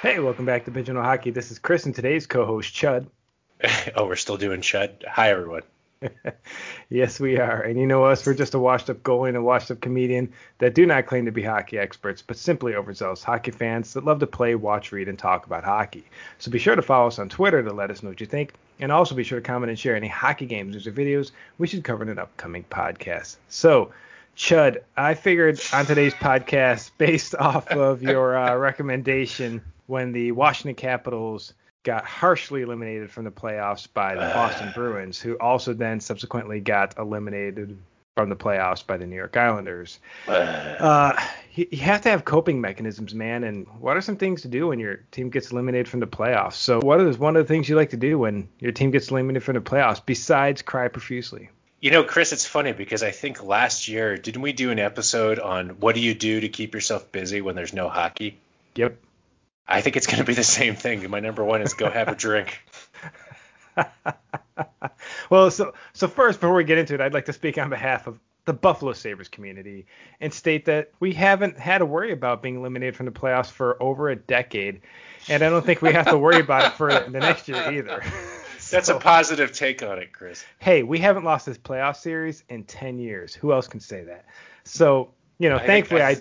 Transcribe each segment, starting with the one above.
Hey, welcome back to Pigeonhole Hockey. This is Chris and today's co-host Chud. oh, we're still doing Chud. Hi, everyone. yes, we are. And you know us, we're just a washed-up goalie and a washed-up comedian that do not claim to be hockey experts, but simply overzealous hockey fans that love to play, watch, read, and talk about hockey. So be sure to follow us on Twitter to let us know what you think, and also be sure to comment and share any hockey games or videos we should cover in an upcoming podcast. So, Chud, I figured on today's podcast, based off of your uh, recommendation when the Washington Capitals got harshly eliminated from the playoffs by the Boston Bruins, who also then subsequently got eliminated from the playoffs by the New York Islanders. Uh, you, you have to have coping mechanisms, man. And what are some things to do when your team gets eliminated from the playoffs? So, what is one of the things you like to do when your team gets eliminated from the playoffs besides cry profusely? You know, Chris, it's funny because I think last year, didn't we do an episode on what do you do to keep yourself busy when there's no hockey? Yep. I think it's going to be the same thing. My number one is go have a drink. well, so so first, before we get into it, I'd like to speak on behalf of the Buffalo Sabres community and state that we haven't had to worry about being eliminated from the playoffs for over a decade, and I don't think we have to worry about it for the next year either. That's so, a positive take on it, Chris. Hey, we haven't lost this playoff series in 10 years. Who else can say that? So, you know, I thankfully I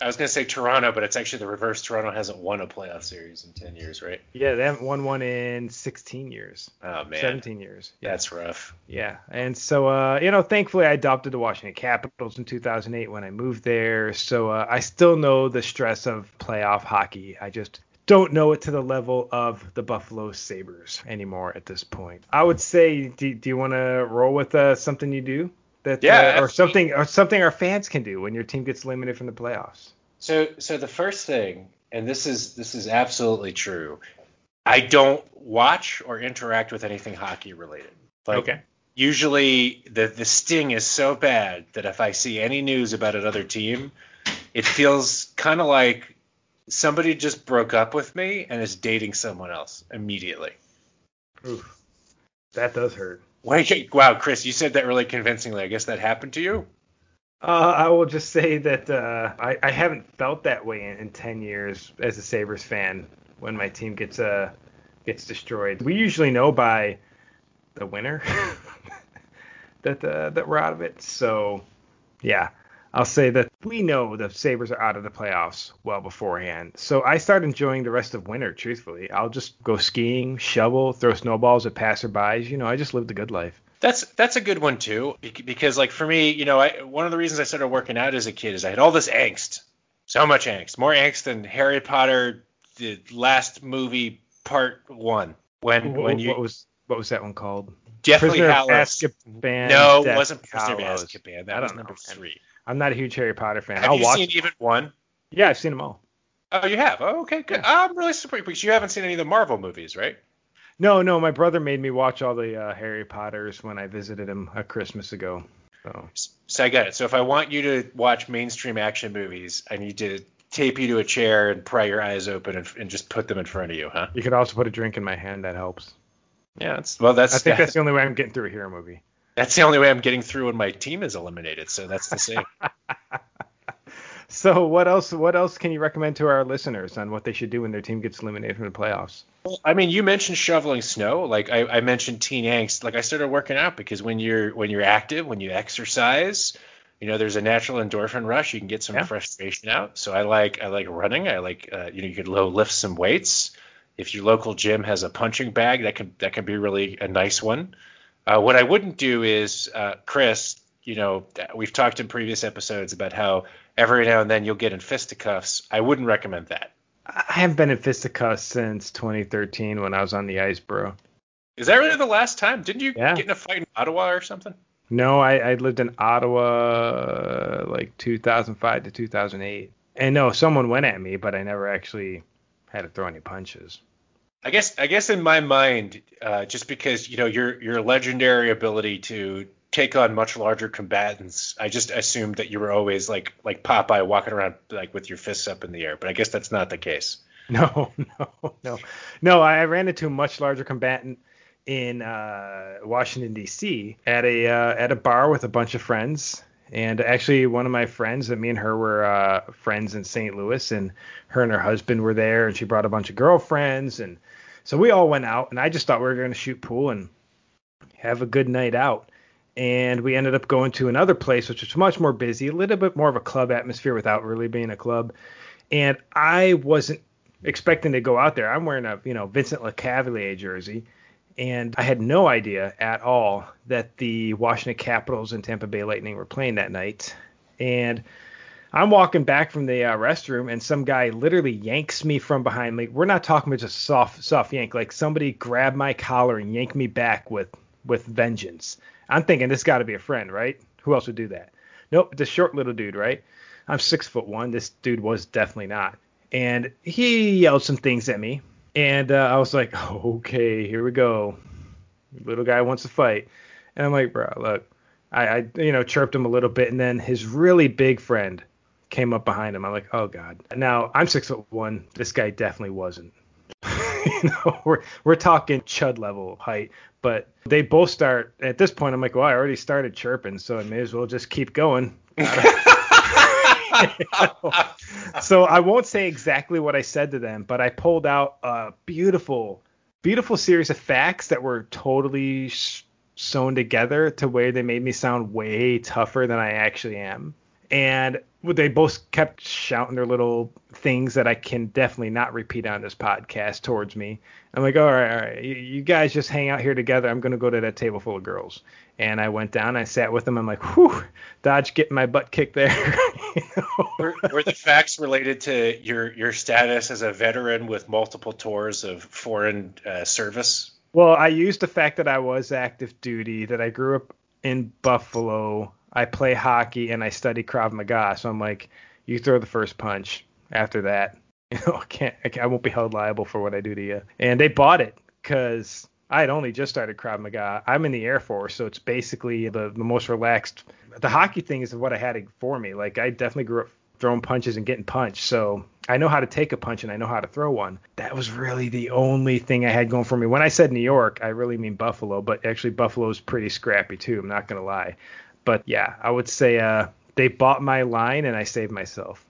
I was going to say Toronto, but it's actually the reverse. Toronto hasn't won a playoff series in 10 years, right? Yeah, they haven't won one in 16 years. Oh, man. 17 years. Yeah. That's rough. Yeah. And so, uh, you know, thankfully I adopted the Washington Capitals in 2008 when I moved there. So uh, I still know the stress of playoff hockey. I just don't know it to the level of the Buffalo Sabres anymore at this point. I would say, do, do you want to roll with uh, something you do? That yeah, uh, or something or something our fans can do when your team gets eliminated from the playoffs. So so the first thing, and this is this is absolutely true. I don't watch or interact with anything hockey related. Like, okay. Usually the the sting is so bad that if I see any news about another team, it feels kind of like somebody just broke up with me and is dating someone else immediately. Oof. That does hurt. Wow, Chris, you said that really convincingly. I guess that happened to you. Uh, I will just say that uh, I, I, haven't felt that way in, in, 10 years as a Sabres fan when my team gets uh, gets destroyed. We usually know by the winner that uh, that we're out of it. So, yeah, I'll say that we know the Sabres are out of the playoffs well beforehand. So I start enjoying the rest of winter, truthfully. I'll just go skiing, shovel, throw snowballs at passerbys. You know, I just live the good life. That's that's a good one too, because like for me, you know, I, one of the reasons I started working out as a kid is I had all this angst, so much angst, more angst than Harry Potter, the last movie part one. When what, when you what was what was that one called? Definitely Prisoner Hallows. Azkaban. No, it wasn't Prisoner of Azkaban. That was number know, three. I'm not a huge Harry Potter fan. Have I'll you watch seen even one? Yeah, I've seen them all. Oh, you have? Oh, okay, good. Yeah. I'm really surprised because you haven't seen any of the Marvel movies, right? No, no, my brother made me watch all the uh, Harry Potters when I visited him a Christmas ago. So. so I got it. So if I want you to watch mainstream action movies, I need to tape you to a chair and pry your eyes open and, and just put them in front of you, huh? You could also put a drink in my hand. That helps. Yeah, that's well. That's I think that's the only way I'm getting through a hero movie. That's the only way I'm getting through when my team is eliminated. So that's the same. so what else? What else can you recommend to our listeners on what they should do when their team gets eliminated from the playoffs? Well, I mean, you mentioned shoveling snow. Like I, I mentioned teen angst. Like I started working out because when you're when you're active, when you exercise, you know, there's a natural endorphin rush. You can get some Yeah. frustration out. So I like I like running. I like uh, you know you could low lift some weights. If your local gym has a punching bag, that can that can be really a nice one. Uh, what I wouldn't do is, uh, Chris, you know, we've talked in previous episodes about how every now and then you'll get in fisticuffs. I wouldn't recommend that. I haven't been in fisticuffs since 2013 when I was on the ice, bro. Is that really the last time? Didn't you Yeah. get in a fight in Ottawa or something? No, I, I lived in Ottawa like 2005 to 2008. And no, someone went at me, but I never actually had to throw any punches. I guess I guess in my mind, uh, just because you know your your legendary ability to take on much larger combatants, I just assumed that you were always like like Popeye walking around like with your fists up in the air. But I guess that's not the case. No, no, no, no. I ran into a much larger combatant in uh, Washington D.C. at a uh, at a bar with a bunch of friends, And actually, one of my friends, me and her were uh, friends in St. Louis, and her and her husband were there, and she brought a bunch of girlfriends, and so we all went out, and I just thought we were going to shoot pool and have a good night out. And we ended up going to another place, which was much more busy, a little bit more of a club atmosphere without really being a club. And I wasn't expecting to go out there. I'm wearing a, you know, Vincent Lecavalier jersey, and I had no idea at all that the Washington Capitals and Tampa Bay Lightning were playing that night. And I'm walking back from the uh, restroom, and some guy literally yanks me from behind. Like we're not talking about just soft, soft yank. Like somebody grabbed my collar and yanked me back with with vengeance. I'm thinking this got to be a friend, right? Who else would do that? Nope, this short little dude, right? I'm six foot one. This dude was definitely not. And he yelled some things at me, and uh, I was like, okay, here we go. Little guy wants to fight, and I'm like, bro, look, I, I you know chirped him a little bit, and then his really big friend came up behind him. I'm like, oh god. Now I'm six foot one. This guy definitely wasn't. you know, we're we're talking chud level height, but they both start at this point. I'm like, well, I already started chirping, so I may as well just keep going. so I won't say exactly what I said to them, but I pulled out a beautiful, beautiful series of facts that were totally sewn together to where they made me sound way tougher than I actually am. And they both kept shouting their little things that I can definitely not repeat on this podcast towards me. I'm like, all right, all right, you guys just hang out here together. I'm gonna go to that table full of girls. And I went down, I sat with them. I'm like, whew, dodge getting my butt kicked there. you know? were, were the facts related to your your status as a veteran with multiple tours of foreign uh, service? Well, I used the fact that I was active duty, that I grew up in Buffalo, I play hockey and I study Krav Maga. So I'm like, you throw the first punch. After that, you know, I can't, I, can't, I won't be held liable for what I do to you. And they bought it because I had only just started Krav Maga. I'm in the Air Force, so it's basically the, the most relaxed. The hockey thing is what I had for me. Like I definitely grew up throwing punches and getting punched, so I know how to take a punch and I know how to throw one. That was really the only thing I had going for me. When I said New York, I really mean Buffalo, but actually Buffalo is pretty scrappy too. I'm not gonna lie. But yeah, I would say uh, they bought my line and I saved myself.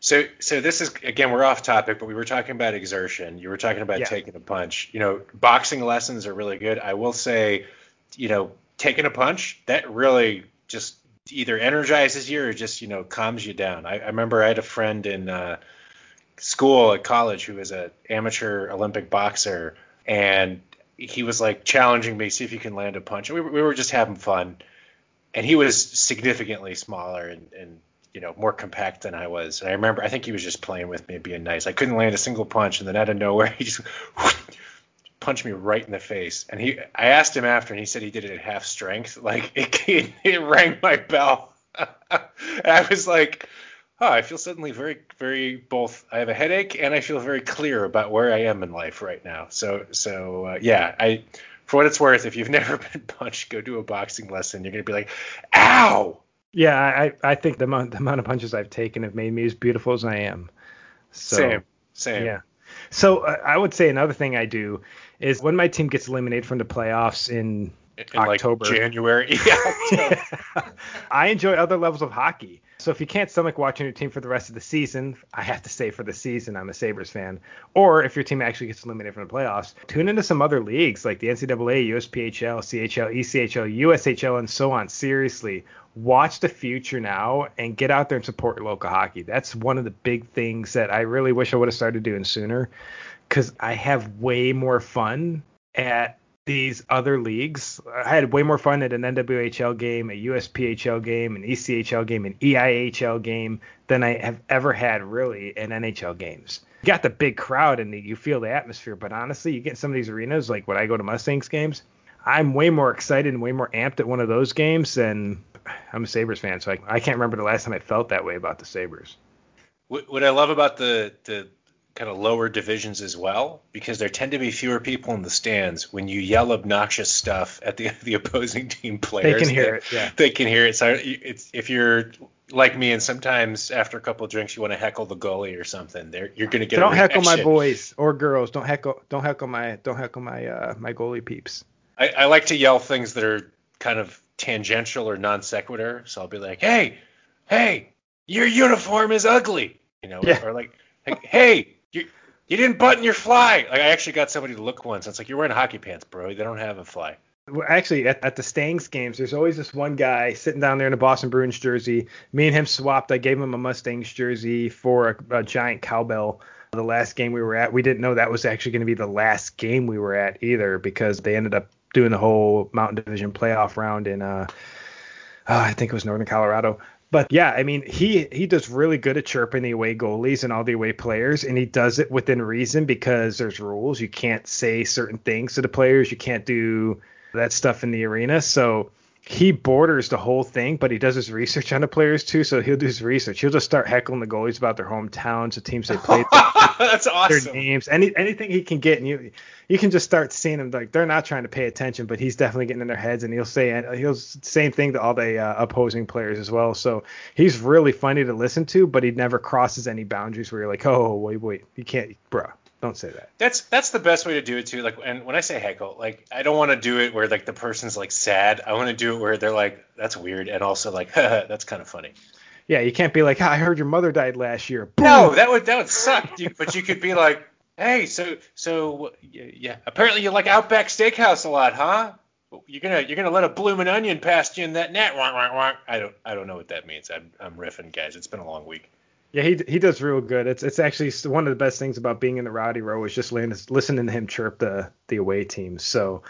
So, so this is again we're off topic, but we were talking about exertion. You were talking about yeah. taking a punch. You know, boxing lessons are really good. I will say, you know, taking a punch that really just either energizes you or just you know calms you down. I, I remember I had a friend in uh, school at college who was an amateur Olympic boxer, and he was like challenging me, see if you can land a punch. And we, we were just having fun and he was significantly smaller and, and you know more compact than I was. And I remember I think he was just playing with me being nice. I couldn't land a single punch, and then out of nowhere he just punched me right in the face. And he I asked him after, and he said he did it at half strength. Like it it, it rang my bell. and I was like. Oh, I feel suddenly very, very both. I have a headache and I feel very clear about where I am in life right now. So, so uh, yeah, I for what it's worth, if you've never been punched, go do a boxing lesson. You're gonna be like, ow. Yeah, I, I think the amount, the amount of punches I've taken have made me as beautiful as I am. So, same, same. Yeah. So uh, I would say another thing I do is when my team gets eliminated from the playoffs in, in October, like January. Yeah. I enjoy other levels of hockey. So if you can't stomach watching your team for the rest of the season, I have to say for the season, I'm a Sabres fan. Or if your team actually gets eliminated from the playoffs, tune into some other leagues like the NCAA, USPHL, CHL, ECHL, USHL, and so on. Seriously, watch the future now and get out there and support your local hockey. That's one of the big things that I really wish I would have started doing sooner because I have way more fun at these other leagues. I had way more fun at an NWHL game, a USPHL game, an ECHL game, an EIHL game than I have ever had really in NHL games. You got the big crowd and the, you feel the atmosphere, but honestly, you get in some of these arenas, like when I go to Mustangs games, I'm way more excited and way more amped at one of those games than I'm a Sabres fan, so I, I can't remember the last time I felt that way about the Sabres. What, what I love about the, the kind of lower divisions as well because there tend to be fewer people in the stands when you yell obnoxious stuff at the the opposing team players. They can hear they, it. Yeah. They can hear it. So it's if you're like me and sometimes after a couple of drinks you want to heckle the goalie or something. There you're going to get Don't heckle my boys or girls. Don't heckle don't heckle my don't heckle my uh my goalie peeps. I, I like to yell things that are kind of tangential or non sequitur. So I'll be like, hey, hey, your uniform is ugly, you know, Yeah. or like, like, hey, you you didn't button your fly. Like I actually got somebody to look once. It's like you're wearing hockey pants, bro. They don't have a fly. Actually, at, at the Stangs games, there's always this one guy sitting down there in a Boston Bruins jersey. Me and him swapped. I gave him a Mustangs jersey for a, a giant cowbell. The last game we were at, we didn't know that was actually going to be the last game we were at either because they ended up doing the whole Mountain Division playoff round in, uh, uh, I think it was Northern Colorado. But yeah, I mean, he he does really good at chirping the away goalies and all the away players, and he does it within reason because there's rules. You can't say certain things to the players. You can't do that stuff in the arena. So he borders the whole thing, but he does his research on the players too. So he'll do his research. He'll just start heckling the goalies about their hometowns, the teams they played, That's their awesome. names, any anything he can get, and you you can just start seeing them like they're not trying to pay attention, but he's definitely getting in their heads, and he'll say he'll the same thing to all the uh, opposing players as well. So he's really funny to listen to, but he never crosses any boundaries where you're like, oh wait wait, you can't, bruh, don't say that. That's that's the best way to do it too. Like, and when I say heckle, like I don't want to do it where like the person's like sad. I want to do it where they're like, that's weird, and also like, that's kind of funny. Yeah, you can't be like, I heard your mother died last year. No, that would that would suck. You, but you could be like, hey, so so yeah, apparently you like Outback Steakhouse a lot, huh? You're gonna you're gonna let a bloomin' onion past you in that net. I don't I don't know what that means. I'm I'm riffing, guys. It's been a long week. Yeah, he he does real good. It's it's actually one of the best things about being in the Rowdy Row is just listening, to him chirp the the away teams. So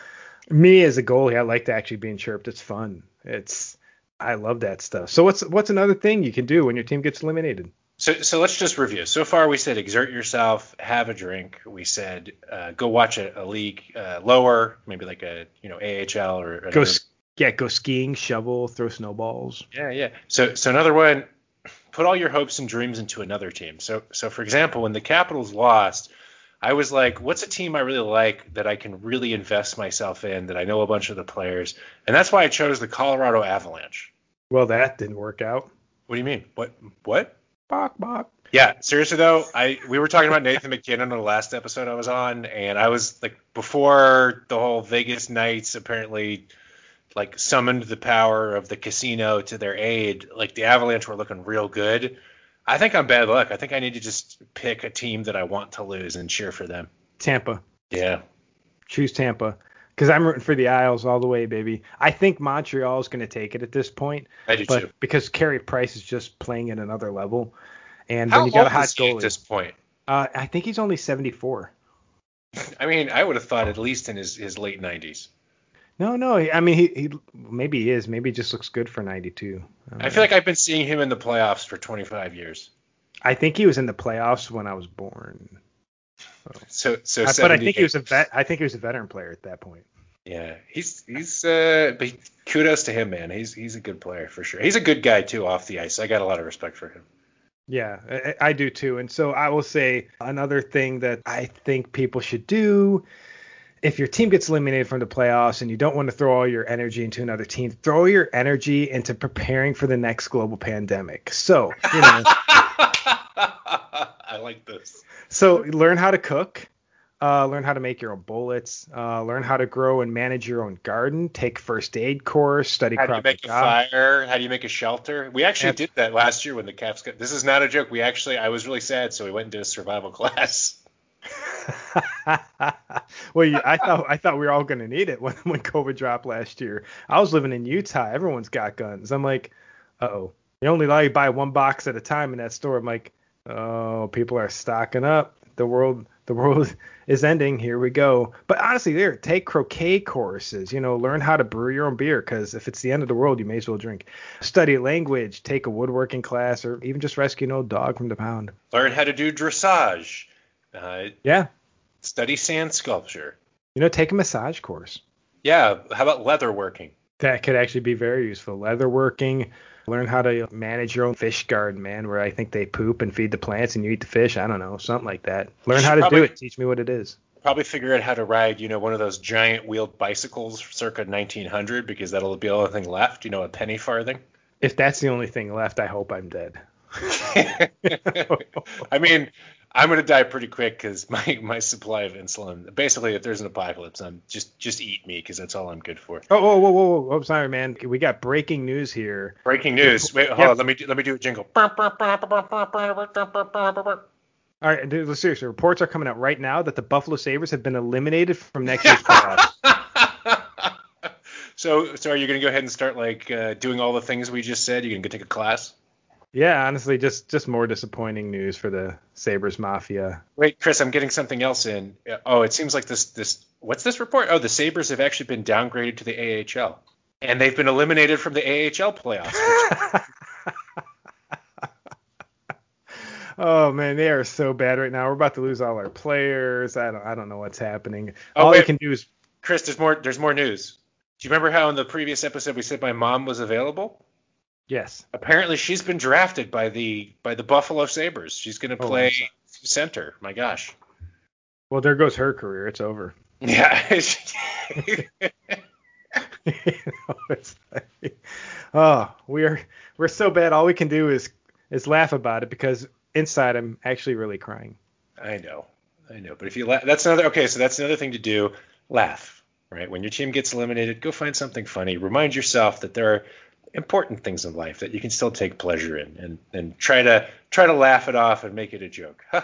me as a goalie, I like to actually being chirped. It's fun. It's I love that stuff. So what's what's another thing you can do when your team gets eliminated? So, so let's just review. So far, we said exert yourself, have a drink. We said uh, go watch a, a league uh, lower, maybe like a you know AHL or Go another- s- yeah, go skiing, shovel, throw snowballs. yeah yeah. So so another one, put all your hopes and dreams into another team. So so for example, when the Capitals lost, I was like, what's a team I really like that I can really invest myself in that I know a bunch of the players, and that's why I chose the Colorado Avalanche. Well, that didn't work out. What do you mean? What what? Bok bok. Yeah, seriously though, I we were talking about Nathan MacKinnon on the last episode I was on, and I was like, before the whole Vegas Knights apparently like summoned the power of the casino to their aid, like the Avalanche were looking real good. I think I'm bad luck. I think I need to just pick a team that I want to lose and cheer for them. Tampa. Yeah. Choose Tampa. Because I'm rooting for the Isles all the way, baby. I think Montreal is going to take it at this point. I do but too. because Carey Price is just playing at another level, and How when you got a hot he at this point? uh, I think he's only 74. I mean, I would have thought at least in his, his late 90s. No, no, I mean he, he maybe he is. Maybe he just looks good for 92. don't I know. feel like I've been seeing him in the playoffs for 25 years. I think he was in the playoffs when I was born. So so I- but I think he was a vet. I think he was a veteran player at that point. Yeah, he's he's uh, but kudos to him, man. He's he's a good player for sure. He's a good guy too off the ice. I got a lot of respect for him. Yeah, I, I do too. And so I will say another thing that I think people should do if your team gets eliminated from the playoffs and you don't want to throw all your energy into another team, throw your energy into preparing for the next global pandemic. So, you know, I like this. so learn how to cook. Uh, learn how to make your own bullets. Uh, learn how to grow and manage your own garden. Take first aid course. Study How do you make a maga. fire? How do you make a shelter? We actually Ab- did that last year when the Caps got. This is not a joke. We actually, I was really sad, so we went and did a survival class. well, you, I thought I thought we were all gonna need it when when COVID dropped last year. I was living in Utah. Everyone's got guns. I'm like, oh. You only allow you to buy one box at a time in that store. I'm like, oh, people are stocking up. The world the world is ending. Here we go. But honestly, there, take croquet courses. You know, learn how to brew your own beer because if it's the end of the world, you may as well drink. Study language. Take a woodworking class, or even just rescue an old dog from the pound. Learn how to do dressage. Uh, Yeah. study sand sculpture. You know, take a massage course. Yeah. How about leather working? That could actually be very useful. Leatherworking, learn how to manage your own fish garden, man, where I think they poop and feed the plants and you eat the fish. I don't know, something like that. Learn how to Probably- do it. Teach me what it is. Probably figure out how to ride, you know, one of those giant wheeled bicycles circa 1900 because that'll be the only thing left. You know, a penny farthing. If that's the only thing left, I hope I'm dead. I mean, I'm gonna die pretty quick because my my supply of insulin. Basically, if there's an apocalypse, I'm just just eat me because that's all I'm good for. Oh, whoa, whoa, whoa, whoa! Sorry, man. We got breaking news here. Breaking news. Wait, hold Yep. on. Let me do, let me do a jingle. All right, dude, seriously, reports are coming out right now that the Buffalo Sabres have been eliminated from next year's playoffs. so so are you gonna go ahead and start like uh, doing all the things we just said? You're gonna go take a class? Yeah, honestly, just just more disappointing news for the Sabres Mafia. Wait, Chris, I'm getting something else in. Oh, it seems like this this what's this report? Oh, the Sabres have actually been downgraded to the AHL. And they've been eliminated from the AHL playoffs. oh man, they are so bad right now. We're about to lose all our players. I don't I don't know what's happening. Oh, all wait. we can do is Chris, there's more there's more news. Do you remember how in the previous episode we said my mom was available? Yes. Apparently she's been drafted by the by the Buffalo Sabres. She's going to Oh, play my center. My gosh. Well, there goes her career. It's over. Yeah. You know, like, oh, we're we're so bad. All we can do is is laugh about it because inside I'm actually really crying. I know. I know. But if you laugh, that's another okay, so that's another thing to do. Laugh, right? When your team gets eliminated, go find something funny. Remind yourself that there are important things in life that you can still take pleasure in and and try to try to laugh it off and make it a joke.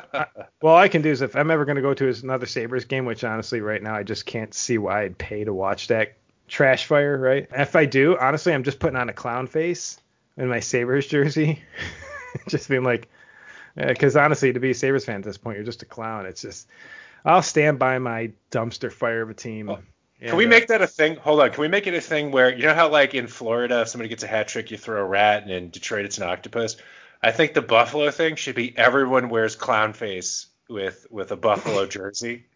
Well, I can do is if I'm ever going to go to another Sabres game, which honestly right now I just can't see why I'd pay to watch that trash fire, right? If I do, honestly, I'm just putting on a clown face in my Sabres jersey, just being like, because honestly, to be a Sabres fan at this point, you're just a clown. It's just, I'll stand by my dumpster fire of a team. Oh, Can we uh, make that a thing? Hold on. Can we make it a thing where you know how like in Florida, if somebody gets a hat trick, you throw a rat, and in Detroit it's an octopus. I think the Buffalo thing should be everyone wears clown face with with a Buffalo jersey.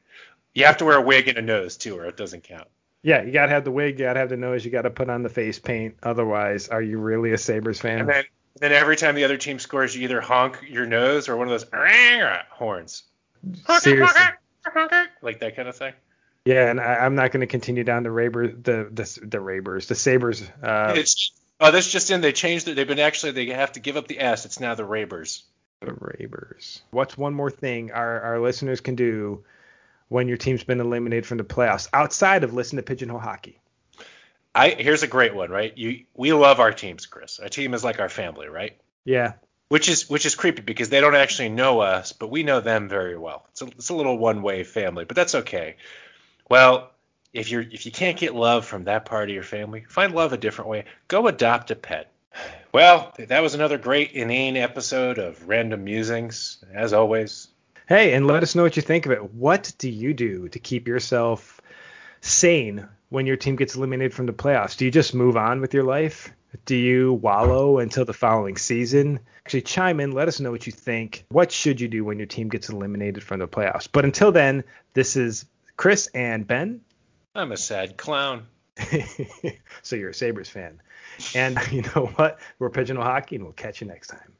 You have to wear a wig and a nose too, or it doesn't count. Yeah, you gotta have the wig, you gotta have the nose, you gotta put on the face paint. Otherwise, are you really a Sabres fan? And then then every time the other team scores, you either honk your nose or one of those horns, Seriously. like that kind of thing. Yeah, and I, I'm not going to continue down the Raber, the the the Rabers, the Sabers. Uh, It's oh, that's just in. They changed it. They've been actually they have to give up the S. It's now the Rabers. the Rabers. What's one more thing our our listeners can do when your team's been eliminated from the playoffs outside of listen to Pigeonhole Hockey? I here's a great one, right? You we love our teams, Chris. Our team is like our family, right? Yeah, Which is which is creepy because they don't actually know us, but we know them very well. It's a, it's a little one-way family, but that's okay. Well, if you're if you can't get love from that part of your family, find love a different way. Go adopt a pet. Well, that was another great inane episode of Random Musings. As always, Hey, and let us know what you think of it. What do you do to keep yourself sane when your team gets eliminated from the playoffs? Do you just move on with your life? Do you wallow until the following season? Actually, chime in. Let us know what you think. What should you do when your team gets eliminated from the playoffs? But until then, this is Chris and Ben. I'm a sad clown. so you're a Sabres fan. And you know what? We're Pigeonhole Hockey, and we'll catch you next time.